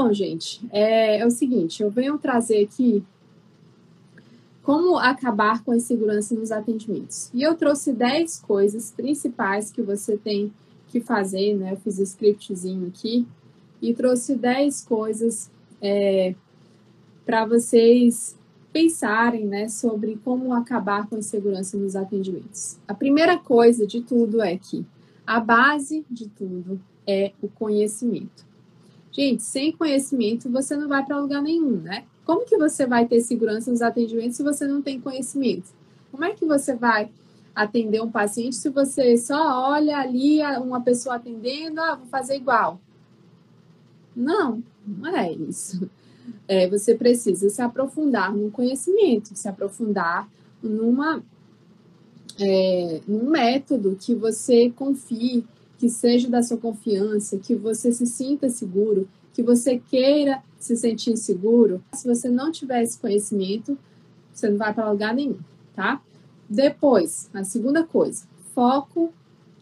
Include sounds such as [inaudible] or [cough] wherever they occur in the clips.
Bom, gente, é, é, o seguinte, eu venho trazer aqui como acabar com a insegurança nos atendimentos. E eu trouxe 10 coisas principais que você tem que fazer, né? Eu fiz o um scriptzinho aqui e trouxe 10 coisas é, para vocês pensarem né, sobre como acabar com a insegurança nos atendimentos. A primeira coisa de tudo é que a base de tudo é o conhecimento. Gente, sem conhecimento você não vai para lugar nenhum, né? Como que você vai ter segurança nos atendimentos se você não tem conhecimento? Como é que você vai atender um paciente se você só olha ali uma pessoa atendendo, ah, vou fazer igual? Não, não é isso. É, você precisa se aprofundar no conhecimento, se aprofundar numa, é, num método que você confie, que seja da sua confiança, que você se sinta seguro, que você queira se sentir seguro. Se você não tiver esse conhecimento, você não vai para lugar nenhum, tá? Depois, a segunda coisa, foco,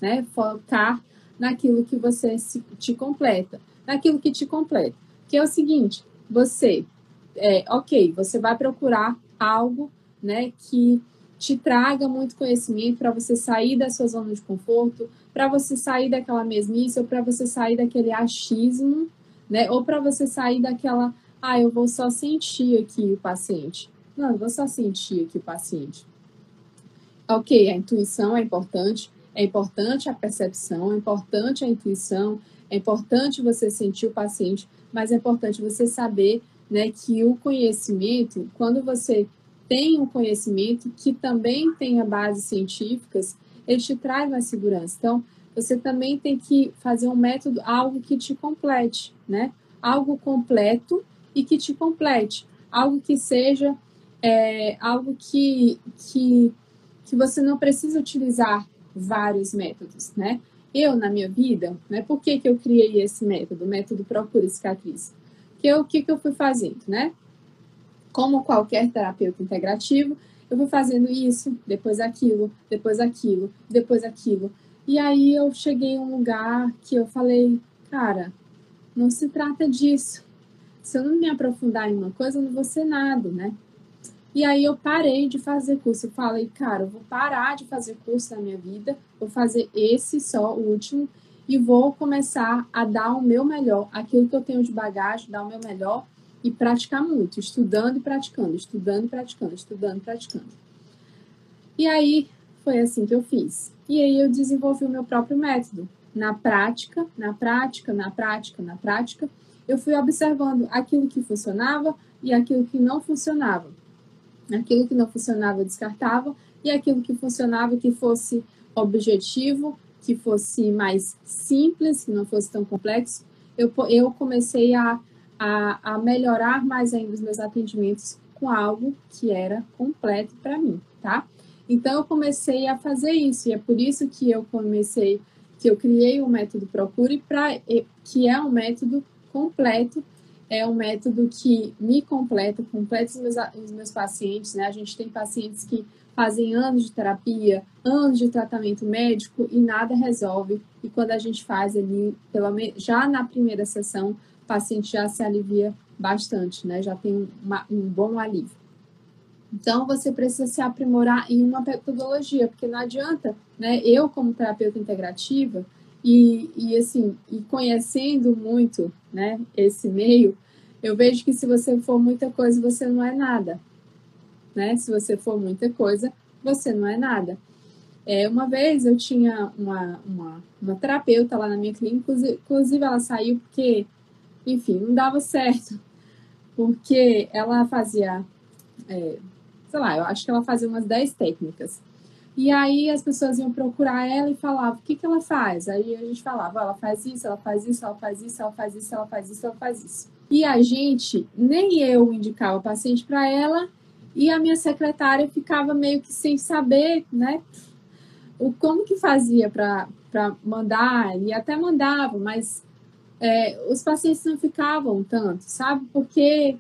né? Focar naquilo que você se, te completa, naquilo que te completa. Que é o seguinte, você, é, ok, você vai procurar algo, né, que te traga muito conhecimento para você sair da sua zona de conforto, para você sair daquela mesmice, ou para você sair daquele achismo, né? Ou para você sair daquela, ah, eu vou só sentir aqui o paciente. Não, eu vou só sentir aqui o paciente. Ok, a intuição é importante, é importante a percepção, é importante a intuição, é importante você sentir o paciente, mas é importante você saber né, que o conhecimento, quando você tem um conhecimento que também tenha bases científicas, ele te traz mais segurança. Então, você também tem que fazer um método, algo que te complete, né? Algo completo e que te complete. Algo que seja é, algo que, que, que você não precisa utilizar vários métodos, né? Eu, na minha vida, né? Por que, que eu criei esse método, o método Procura Cicatriz? Que o que, que eu fui fazendo, né? Como qualquer terapeuta integrativo, eu fui fazendo isso, depois aquilo, depois aquilo, depois aquilo. E aí eu cheguei em um lugar que eu falei, cara, não se trata disso. Se eu não me aprofundar em uma coisa, eu não vou ser nada, né? E aí eu parei de fazer curso. Eu falei, cara, eu vou parar de fazer curso na minha vida, vou fazer esse só, o último, e vou começar a dar o meu melhor, aquilo que eu tenho de bagagem, dar o meu melhor e praticar muito, estudando e praticando, estudando e praticando, estudando e praticando. E aí foi assim que eu fiz. E aí eu desenvolvi o meu próprio método. Na prática, na prática, na prática, na prática, eu fui observando aquilo que funcionava e aquilo que não funcionava. Aquilo que não funcionava eu descartava e aquilo que funcionava que fosse objetivo, que fosse mais simples, que não fosse tão complexo, eu, eu comecei a a, a melhorar mais ainda os meus atendimentos com algo que era completo para mim, tá? Então eu comecei a fazer isso e é por isso que eu comecei, que eu criei o método Procure para que é um método completo, é um método que me completa, completa os meus, os meus pacientes, né? A gente tem pacientes que fazem anos de terapia, anos de tratamento médico e nada resolve. E quando a gente faz ali, já na primeira sessão, o paciente já se alivia bastante, né? Já tem uma, um bom alívio. Então, você precisa se aprimorar em uma metodologia, porque não adianta, né? Eu, como terapeuta integrativa, e, e assim, e conhecendo muito, né, esse meio, eu vejo que se você for muita coisa, você não é nada, né? Se você for muita coisa, você não é nada. É, uma vez eu tinha uma, uma, uma terapeuta lá na minha clínica, inclusive ela saiu porque enfim, não dava certo, porque ela fazia, é, sei lá, eu acho que ela fazia umas 10 técnicas. E aí as pessoas iam procurar ela e falavam, o que, que ela faz? Aí a gente falava, ela faz isso, ela faz isso, ela faz isso, ela faz isso, ela faz isso, ela faz isso. E a gente, nem eu indicava o paciente para ela, e a minha secretária ficava meio que sem saber, né? O como que fazia para mandar, e até mandava, mas é, os pacientes não ficavam tanto, sabe? Porque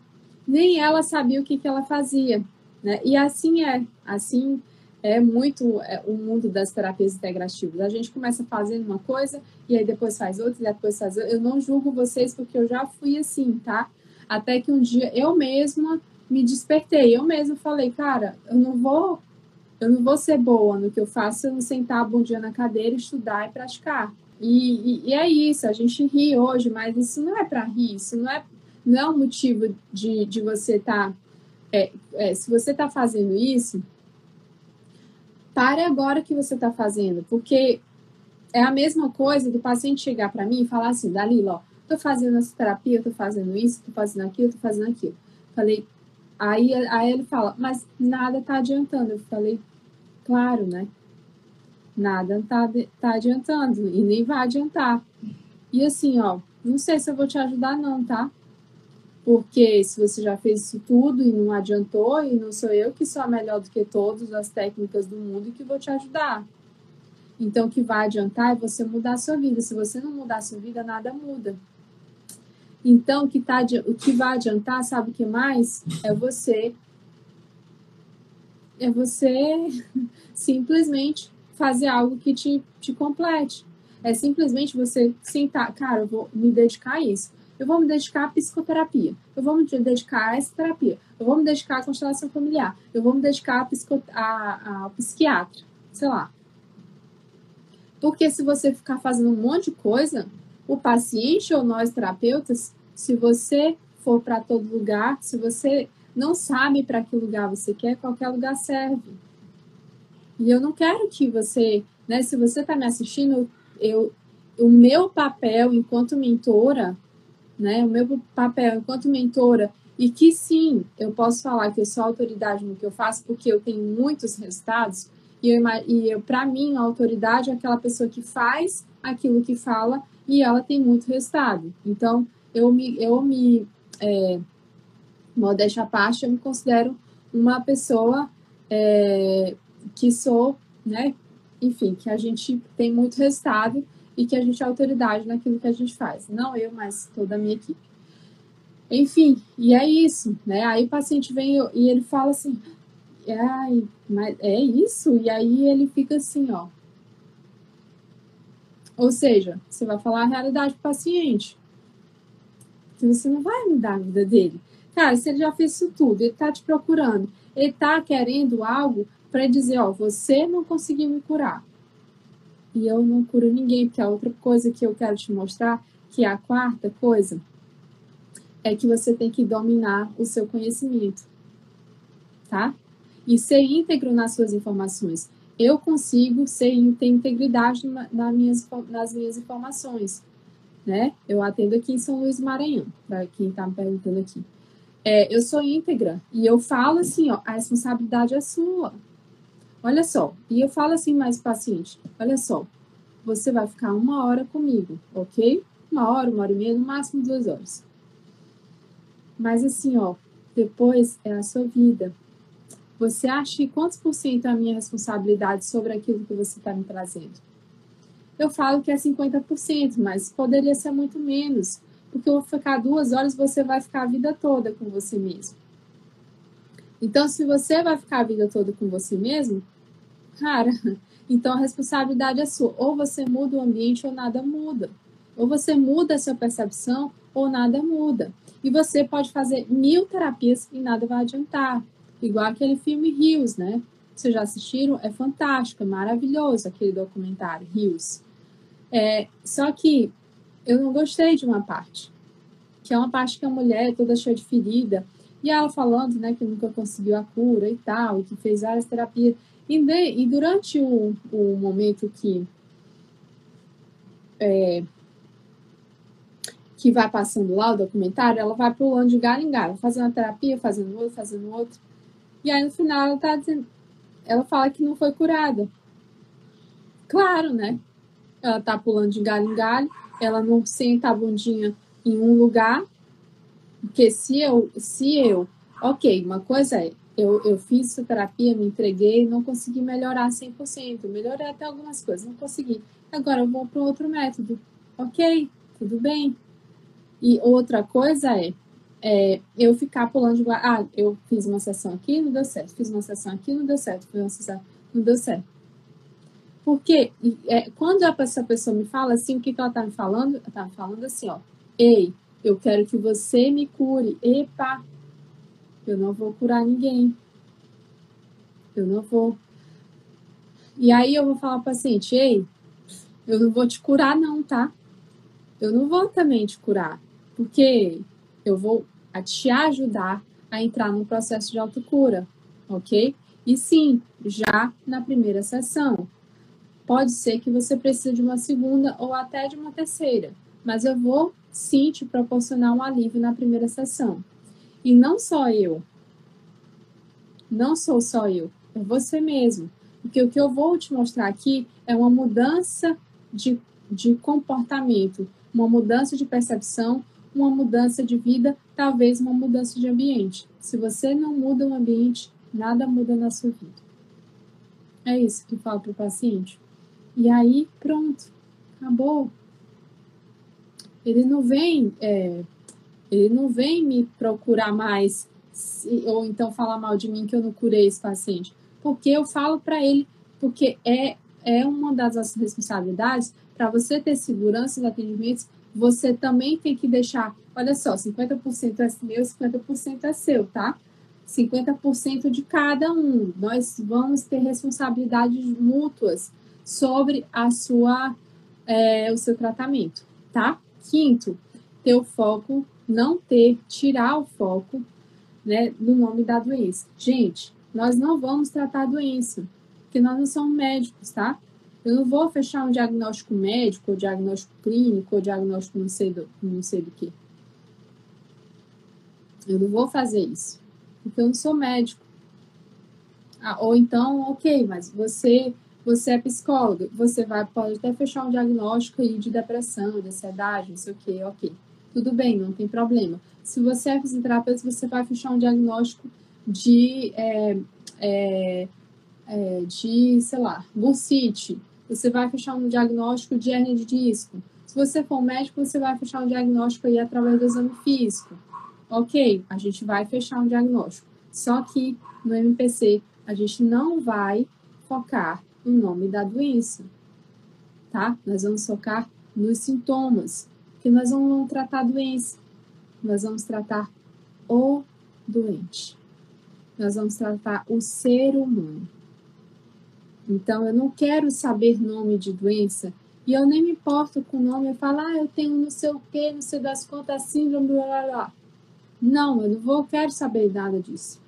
nem ela sabia o que, que ela fazia. Né? E assim é, assim é muito é, o mundo das terapias integrativas. A gente começa fazendo uma coisa e aí depois faz outra, e depois faz outra. Eu não julgo vocês porque eu já fui assim, tá? Até que um dia eu mesma me despertei, eu mesma falei, cara, eu não vou eu não vou ser boa no que eu faço se eu não sentar bom dia na cadeira, estudar e praticar. E, e, e, é isso, a gente ri hoje, mas isso não é para rir, isso não é, não é um motivo de, de você estar. Tá, é, é, se você está fazendo isso, pare agora que você está fazendo, porque é a mesma coisa do paciente chegar para mim e falar assim: Dalila, ó, tô fazendo essa terapia, tô fazendo isso, tô fazendo aquilo, tô fazendo aquilo. Falei, aí, aí ele fala, mas nada tá adiantando. Eu falei, claro, né? Nada tá, tá adiantando e nem vai adiantar. E assim, ó, não sei se eu vou te ajudar não, tá? Porque se você já fez isso tudo e não adiantou, e não sou eu que sou melhor do que todas as técnicas do mundo e que vou te ajudar. Então, o que vai adiantar é você mudar a sua vida. Se você não mudar a sua vida, nada muda. Então, o que, tá, o que vai adiantar, sabe o que mais? É você. É você [laughs] simplesmente fazer algo que te, te complete. É simplesmente você sentar, cara, eu vou me dedicar a isso. Eu vou me dedicar à psicoterapia. Eu vou me dedicar a essa terapia. Eu vou me dedicar à constelação familiar. Eu vou me dedicar psico, a, a psiquiatra. Sei lá. Porque se você ficar fazendo um monte de coisa, o paciente ou nós terapeutas, se você for para todo lugar, se você não sabe para que lugar você quer, qualquer lugar serve. E eu não quero que você, né, se você está me assistindo, eu, o meu papel enquanto mentora, né, o meu papel enquanto mentora, e que sim, eu posso falar que eu sou autoridade no que eu faço, porque eu tenho muitos resultados, e, eu, e eu, para mim, a autoridade é aquela pessoa que faz aquilo que fala e ela tem muito resultado. Então, eu me, eu me é, modéstia à parte, eu me considero uma pessoa é, que sou, né, enfim, que a gente tem muito resultado e que a gente é autoridade naquilo que a gente faz. Não eu, mas toda a minha equipe. Enfim, e é isso, né? Aí o paciente vem e ele fala assim, ai, mas é isso? E aí ele fica assim, ó. Ou seja, você vai falar a realidade pro paciente. Que você não vai mudar a vida dele. Cara, se ele já fez isso tudo, ele tá te procurando, ele tá querendo algo para dizer, ó, você não conseguiu me curar. E eu não curo ninguém, porque a outra coisa que eu quero te mostrar, que é a quarta coisa, é que você tem que dominar o seu conhecimento, tá? E ser íntegro nas suas informações. Eu consigo ser, ter integridade na, minhas, nas minhas informações, né? Eu atendo aqui em São Luís do Maranhão, para quem está me perguntando aqui. É, eu sou íntegra e eu falo assim, ó, a responsabilidade é sua. Olha só, e eu falo assim mais paciente: olha só, você vai ficar uma hora comigo, ok? Uma hora, uma hora e meia, no máximo duas horas. Mas assim, ó, depois é a sua vida. Você acha que quantos por cento é a minha responsabilidade sobre aquilo que você está me trazendo? Eu falo que é 50%, mas poderia ser muito menos, porque eu vou ficar duas horas, você vai ficar a vida toda com você mesmo. Então, se você vai ficar a vida toda com você mesmo, Cara, [laughs] então a responsabilidade é sua. Ou você muda o ambiente ou nada muda. Ou você muda a sua percepção ou nada muda. E você pode fazer mil terapias e nada vai adiantar. Igual aquele filme Rios, né? Vocês já assistiram? É fantástico, é maravilhoso aquele documentário, Rios. É, só que eu não gostei de uma parte, que é uma parte que a mulher é toda cheia de ferida, e ela falando, né, que nunca conseguiu a cura e tal, e que fez várias terapias. E, de, e durante o, o momento que é, que vai passando lá o documentário, ela vai pulando de galho em galho, fazendo uma terapia, fazendo outro, fazendo outro. E aí no final ela tá dizendo, ela fala que não foi curada. Claro, né? Ela tá pulando de galho em galho, ela não senta a bundinha em um lugar, porque se eu, se eu, ok, uma coisa é, eu, eu fiz terapia, me entreguei, não consegui melhorar 100%. Melhorei até algumas coisas, não consegui. Agora eu vou para outro método. Ok, tudo bem. E outra coisa é, é eu ficar pulando de. Ah, eu fiz uma sessão aqui, não deu certo. Fiz uma sessão aqui, não deu certo. Fiz uma sessão. não deu certo. Porque é, quando essa pessoa me fala assim, o que, que ela está me falando? Ela está me falando assim, ó, ei, eu quero que você me cure. Epa, eu não vou curar ninguém. Eu não vou. E aí eu vou falar ao paciente, ei, eu não vou te curar não, tá? Eu não vou também te curar, porque eu vou te ajudar a entrar num processo de autocura, ok? E sim, já na primeira sessão. Pode ser que você precise de uma segunda ou até de uma terceira, mas eu vou sim te proporcionar um alívio na primeira sessão. E não só eu. Não sou só eu, é você mesmo. Porque o que eu vou te mostrar aqui é uma mudança de, de comportamento, uma mudança de percepção, uma mudança de vida, talvez uma mudança de ambiente. Se você não muda o ambiente, nada muda na sua vida. É isso que eu falo para o paciente. E aí, pronto, acabou. Ele não vem, é, ele não vem me procurar mais ou então falar mal de mim que eu não curei esse paciente porque eu falo para ele, porque é, é uma das nossas responsabilidades, para você ter segurança nos atendimentos, você também tem que deixar, olha só, 50% é meu, 50% é seu, tá? 50% de cada um. Nós vamos ter responsabilidades mútuas sobre a sua, é, o seu tratamento, tá? Quinto, ter o foco, não ter, tirar o foco, né, no nome da doença. Gente, nós não vamos tratar a doença, porque nós não somos médicos, tá? Eu não vou fechar um diagnóstico médico, ou diagnóstico clínico, ou diagnóstico não sei do, não sei do que. Eu não vou fazer isso, porque eu não sou médico. Ah, ou então, ok, mas você você é psicólogo, você vai pode até fechar um diagnóstico aí de depressão, de ansiedade, não sei o que, ok. Tudo bem, não tem problema. Se você é fisioterapeuta, você vai fechar um diagnóstico de, é, é, é, de sei lá, bursite. Você vai fechar um diagnóstico de hernia de disco. Se você for médico, você vai fechar um diagnóstico aí através do exame físico. Ok, a gente vai fechar um diagnóstico. Só que no MPC a gente não vai focar no nome da doença, tá? Nós vamos focar nos sintomas, que nós vamos tratar a doença, nós vamos tratar o doente nós vamos tratar o ser humano. Então, eu não quero saber nome de doença e eu nem me importo com o nome. Eu falo, ah, eu tenho não sei o que, não sei das contas, síndrome, blá, blá, blá. Não, eu não vou, quero saber nada disso.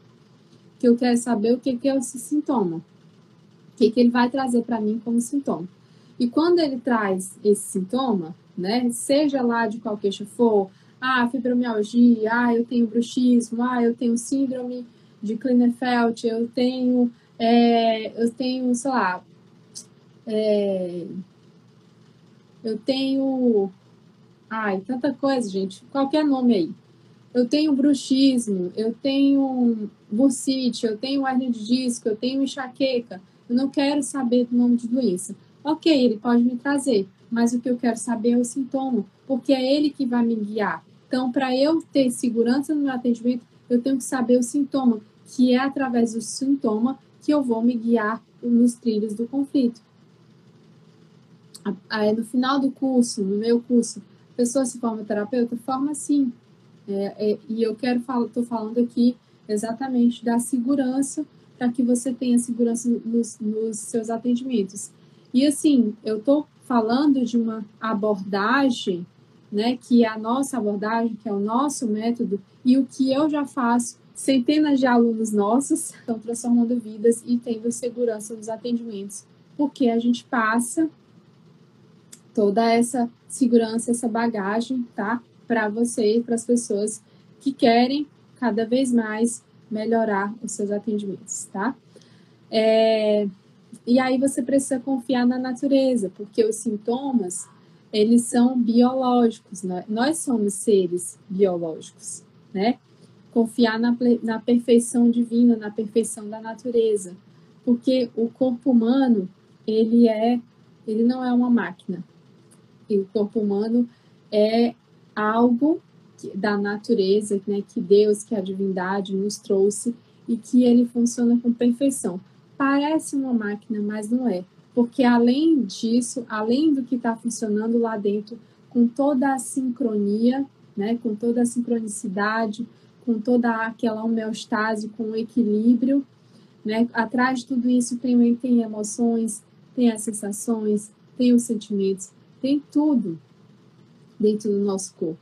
O que eu quero saber o que, que é esse sintoma. Que, que ele vai trazer para mim como sintoma. E quando ele traz esse sintoma, né, seja lá de qual queixa for, ah, fibromialgia, ah, eu tenho bruxismo, ah, eu tenho síndrome de Klinefelter, eu tenho, é, eu tenho, sei lá, é, eu tenho, ai, tanta coisa, gente, qualquer nome aí. Eu tenho bruxismo, eu tenho bursite, eu tenho hernia de disco, eu tenho enxaqueca. Eu não quero saber do nome de doença. Ok, ele pode me trazer, mas o que eu quero saber é o sintoma, porque é ele que vai me guiar. Então, para eu ter segurança no meu atendimento, eu tenho que saber o sintoma, que é através do sintoma que eu vou me guiar nos trilhos do conflito. No final do curso, no meu curso, a pessoa se forma terapeuta? Forma sim. É, é, e eu quero estou falando aqui exatamente da segurança para que você tenha segurança nos, nos seus atendimentos. E assim, eu estou falando de uma abordagem né, que é a nossa abordagem, que é o nosso método, e o que eu já faço, centenas de alunos nossos [laughs] estão transformando vidas e tendo segurança nos atendimentos, porque a gente passa toda essa segurança, essa bagagem, tá, para você, para as pessoas que querem cada vez mais melhorar os seus atendimentos, tá? É, e aí você precisa confiar na natureza, porque os sintomas eles são biológicos, né? nós somos seres biológicos, né? Confiar na, na perfeição divina, na perfeição da natureza, porque o corpo humano ele é, ele não é uma máquina. E o corpo humano é algo da natureza, né? Que Deus, que a divindade nos trouxe e que ele funciona com perfeição. parece uma máquina, mas não é. Porque além disso, além do que está funcionando lá dentro, com toda a sincronia, né, com toda a sincronicidade, com toda aquela homeostase, com o equilíbrio, né, atrás de tudo isso tem, tem emoções, tem as sensações, tem os sentimentos, tem tudo dentro do nosso corpo,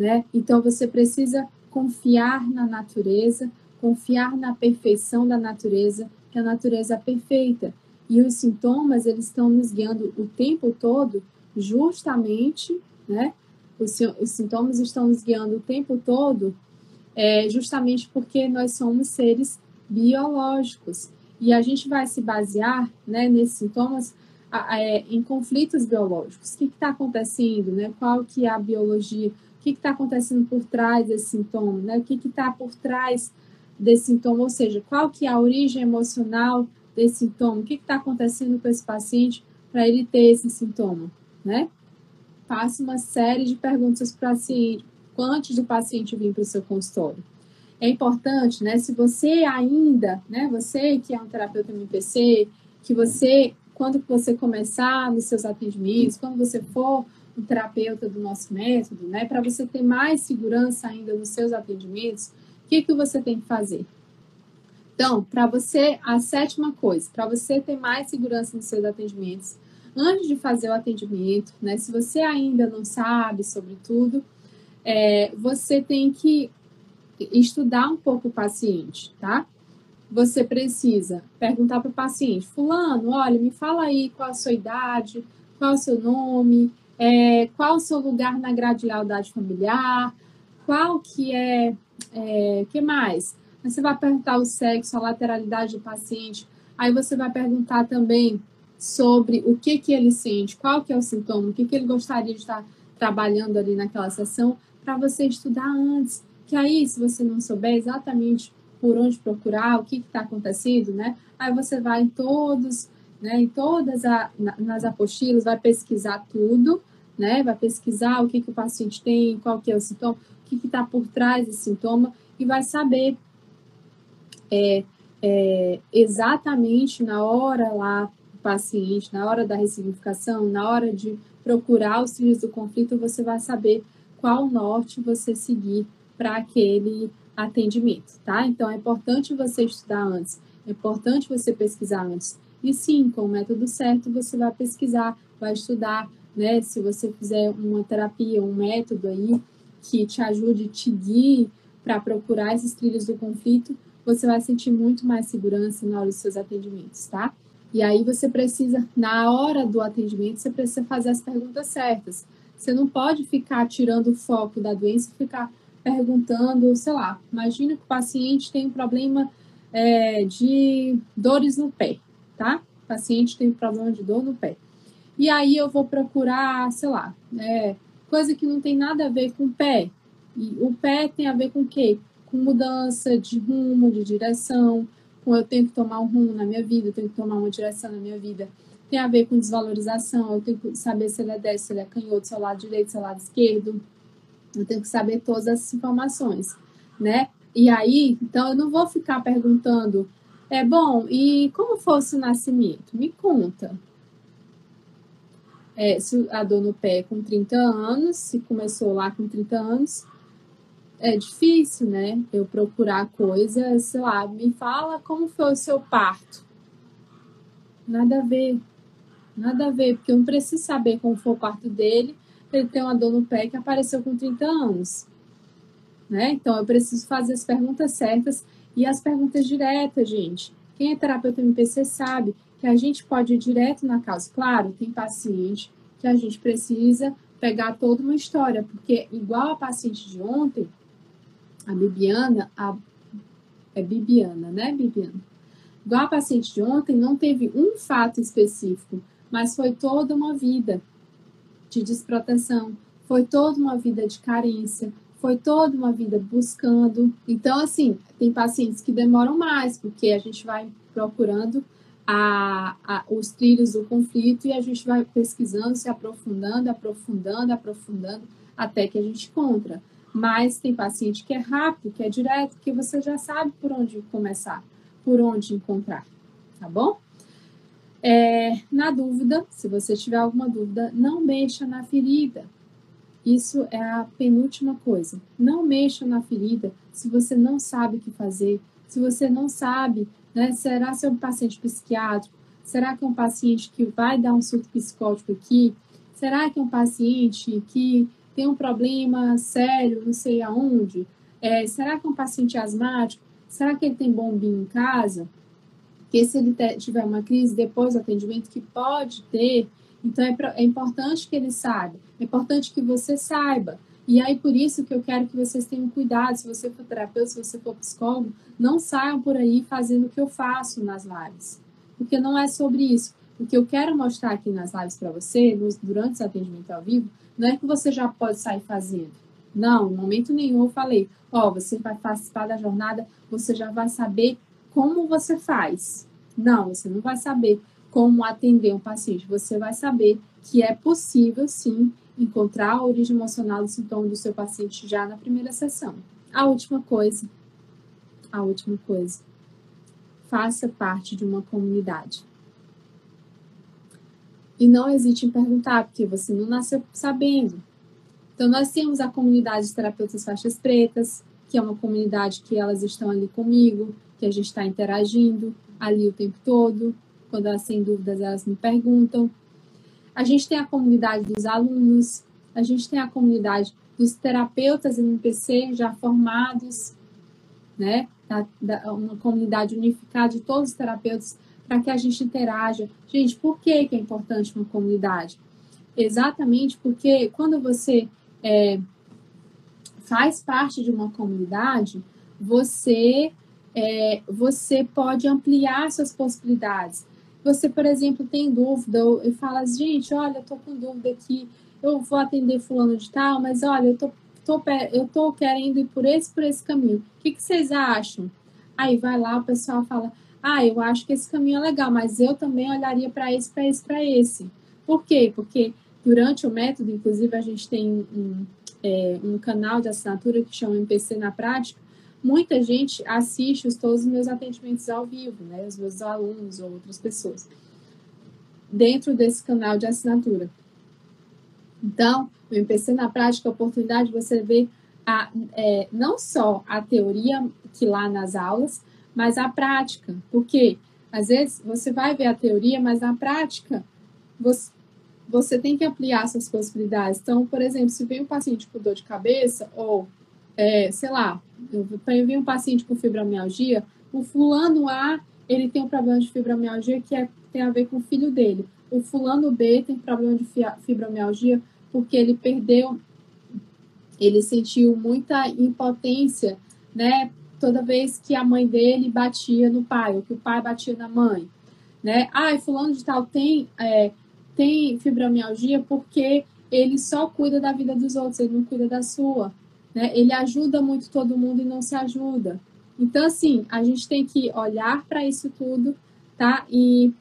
né? Então você precisa confiar na natureza, confiar na perfeição da natureza, que a natureza é perfeita. E os sintomas, eles estão nos guiando o tempo todo, justamente, né? Os, os sintomas estão nos guiando o tempo todo, é, justamente porque nós somos seres biológicos. E a gente vai se basear né, nesses sintomas é, em conflitos biológicos. O que está acontecendo? Né? Qual que é a biologia? O que está acontecendo por trás desse sintoma? Né? O que está por trás desse sintoma? Ou seja, qual que é a origem emocional desse sintoma? O que está acontecendo com esse paciente para ele ter esse sintoma? Né? Faça uma série de perguntas para o paciente antes do paciente vir para o seu consultório. É importante, né? Se você ainda, né? Você que é um terapeuta MPC, que você quando você começar nos seus atendimentos, quando você for um terapeuta do nosso método, né, para você ter mais segurança ainda nos seus atendimentos, o que, que você tem que fazer? Então, para você, a sétima coisa, para você ter mais segurança nos seus atendimentos, antes de fazer o atendimento, né, se você ainda não sabe sobre tudo, é, você tem que estudar um pouco o paciente, tá? você precisa perguntar para o paciente: Fulano, olha, me fala aí qual a sua idade, qual o seu nome, é, qual o seu lugar na grade de lealdade familiar, qual que é, é que mais? Você vai perguntar o sexo, a lateralidade do paciente. Aí você vai perguntar também sobre o que que ele sente, qual que é o sintoma, o que que ele gostaria de estar trabalhando ali naquela sessão, para você estudar antes. Que aí, se você não souber exatamente por onde procurar, o que está acontecendo, né? Aí você vai em todos, né, em todas a, nas apostilas, vai pesquisar tudo, né? Vai pesquisar o que, que o paciente tem, qual que é o sintoma, o que está por trás desse sintoma e vai saber é, é, exatamente na hora lá do paciente, na hora da ressignificação, na hora de procurar os trilhos do conflito, você vai saber qual norte você seguir para aquele atendimento, tá? Então é importante você estudar antes, é importante você pesquisar antes. E sim, com o método certo, você vai pesquisar, vai estudar, né? Se você fizer uma terapia, um método aí que te ajude, te guie para procurar esses trilhos do conflito, você vai sentir muito mais segurança na hora dos seus atendimentos, tá? E aí você precisa, na hora do atendimento, você precisa fazer as perguntas certas. Você não pode ficar tirando o foco da doença e ficar perguntando, sei lá, imagina que o paciente tem um problema é, de dores no pé, tá? O paciente tem um problema de dor no pé. E aí eu vou procurar, sei lá, é, coisa que não tem nada a ver com o pé. E o pé tem a ver com o quê? Com mudança de rumo, de direção, com eu tenho que tomar um rumo na minha vida, eu tenho que tomar uma direção na minha vida. Tem a ver com desvalorização, eu tenho que saber se ele é destro, se ele é canhoto, se é o lado direito, se é o lado esquerdo eu tenho que saber todas essas informações, né? E aí, então eu não vou ficar perguntando, é bom, e como fosse o nascimento? Me conta. É, se a dor no pé é com 30 anos, se começou lá com 30 anos, é difícil, né? Eu procurar coisas, sei lá, me fala como foi o seu parto. Nada a ver. Nada a ver, porque eu não preciso saber como foi o parto dele ele tem uma dor no pé que apareceu com 30 anos. Né? Então, eu preciso fazer as perguntas certas e as perguntas diretas, gente. Quem é terapeuta MPC sabe que a gente pode ir direto na causa. Claro, tem paciente que a gente precisa pegar toda uma história, porque igual a paciente de ontem, a Bibiana, a, é Bibiana, né, Bibiana? Igual a paciente de ontem, não teve um fato específico, mas foi toda uma vida de desproteção, foi toda uma vida de carência, foi toda uma vida buscando. Então, assim, tem pacientes que demoram mais, porque a gente vai procurando a, a, os trilhos do conflito e a gente vai pesquisando, se aprofundando, aprofundando, aprofundando, até que a gente encontra. Mas tem paciente que é rápido, que é direto, que você já sabe por onde começar, por onde encontrar. tá bom? É, na dúvida, se você tiver alguma dúvida, não mexa na ferida. Isso é a penúltima coisa. Não mexa na ferida se você não sabe o que fazer, se você não sabe, né? Será se é um paciente psiquiátrico? Será que é um paciente que vai dar um surto psicótico aqui? Será que é um paciente que tem um problema sério, não sei aonde? É, será que é um paciente asmático? Será que ele tem bombinho em casa? Que se ele tiver uma crise depois do atendimento, que pode ter, então é, é importante que ele saiba, é importante que você saiba. E aí, por isso que eu quero que vocês tenham cuidado, se você for terapeuta, se você for psicólogo, não saiam por aí fazendo o que eu faço nas lives. Porque não é sobre isso. O que eu quero mostrar aqui nas lives para você, durante esse atendimento ao vivo, não é que você já pode sair fazendo. Não, em momento nenhum eu falei, ó, oh, você vai participar da jornada, você já vai saber como você faz. Não, você não vai saber como atender um paciente. Você vai saber que é possível, sim, encontrar a origem emocional do sintoma do seu paciente já na primeira sessão. A última coisa, a última coisa, faça parte de uma comunidade. E não hesite em perguntar, porque você não nasceu sabendo. Então, nós temos a comunidade de terapeutas faixas pretas, que é uma comunidade que elas estão ali comigo, que a gente está interagindo ali o tempo todo. Quando elas têm dúvidas, elas me perguntam. A gente tem a comunidade dos alunos, a gente tem a comunidade dos terapeutas MPC já formados, né? Da, da, uma comunidade unificada de todos os terapeutas para que a gente interaja. Gente, por que, que é importante uma comunidade? Exatamente porque quando você é, faz parte de uma comunidade, você é, você pode ampliar suas possibilidades. Você, por exemplo, tem dúvida e fala, gente, olha, eu tô com dúvida aqui, eu vou atender fulano de tal, mas olha, eu tô, tô, eu tô querendo ir por esse, por esse caminho. O que, que vocês acham? Aí vai lá, o pessoal fala, ah, eu acho que esse caminho é legal, mas eu também olharia para esse, para esse, para esse. Por quê? Porque Durante o método, inclusive, a gente tem um, é, um canal de assinatura que chama MPC na Prática. Muita gente assiste os, todos os meus atendimentos ao vivo, né? Os meus alunos ou outras pessoas. Dentro desse canal de assinatura. Então, o MPC na Prática é a oportunidade de você ver a, é, não só a teoria que lá nas aulas, mas a prática. Porque, às vezes, você vai ver a teoria, mas na prática, você, você tem que ampliar suas possibilidades. Então, por exemplo, se vem um paciente com dor de cabeça, ou, é, sei lá, eu vi um paciente com fibromialgia, o fulano A, ele tem um problema de fibromialgia que é, tem a ver com o filho dele. O fulano B tem problema de fibromialgia porque ele perdeu, ele sentiu muita impotência, né? Toda vez que a mãe dele batia no pai, ou que o pai batia na mãe, né? Ah, fulano de tal tem é, tem fibromialgia porque ele só cuida da vida dos outros, ele não cuida da sua. Né? Ele ajuda muito todo mundo e não se ajuda. Então, assim, a gente tem que olhar para isso tudo, tá? E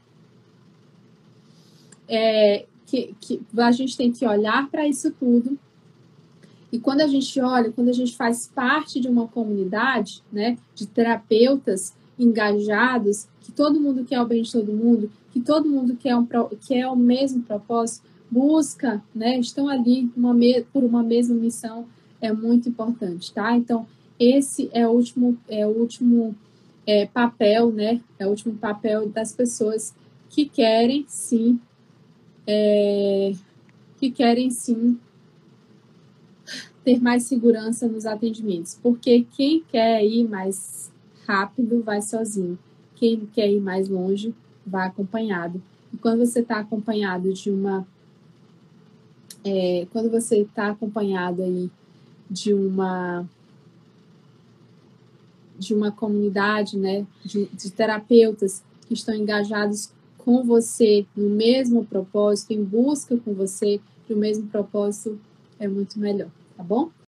é, que, que a gente tem que olhar para isso tudo. E quando a gente olha, quando a gente faz parte de uma comunidade, né, de terapeutas engajados, que todo mundo quer o bem de todo mundo, que todo mundo quer, um, quer o mesmo propósito, busca, né, estão ali uma, por uma mesma missão, é muito importante, tá? Então, esse é o último, é o último é, papel, né, é o último papel das pessoas que querem, sim, é, que querem, sim, ter mais segurança nos atendimentos, porque quem quer ir mais rápido vai sozinho, quem quer ir mais longe vá acompanhado. E quando você está acompanhado de uma. É, quando você está acompanhado aí de uma de uma comunidade, né, de, de terapeutas que estão engajados com você no mesmo propósito, em busca com você do mesmo propósito, é muito melhor, tá bom?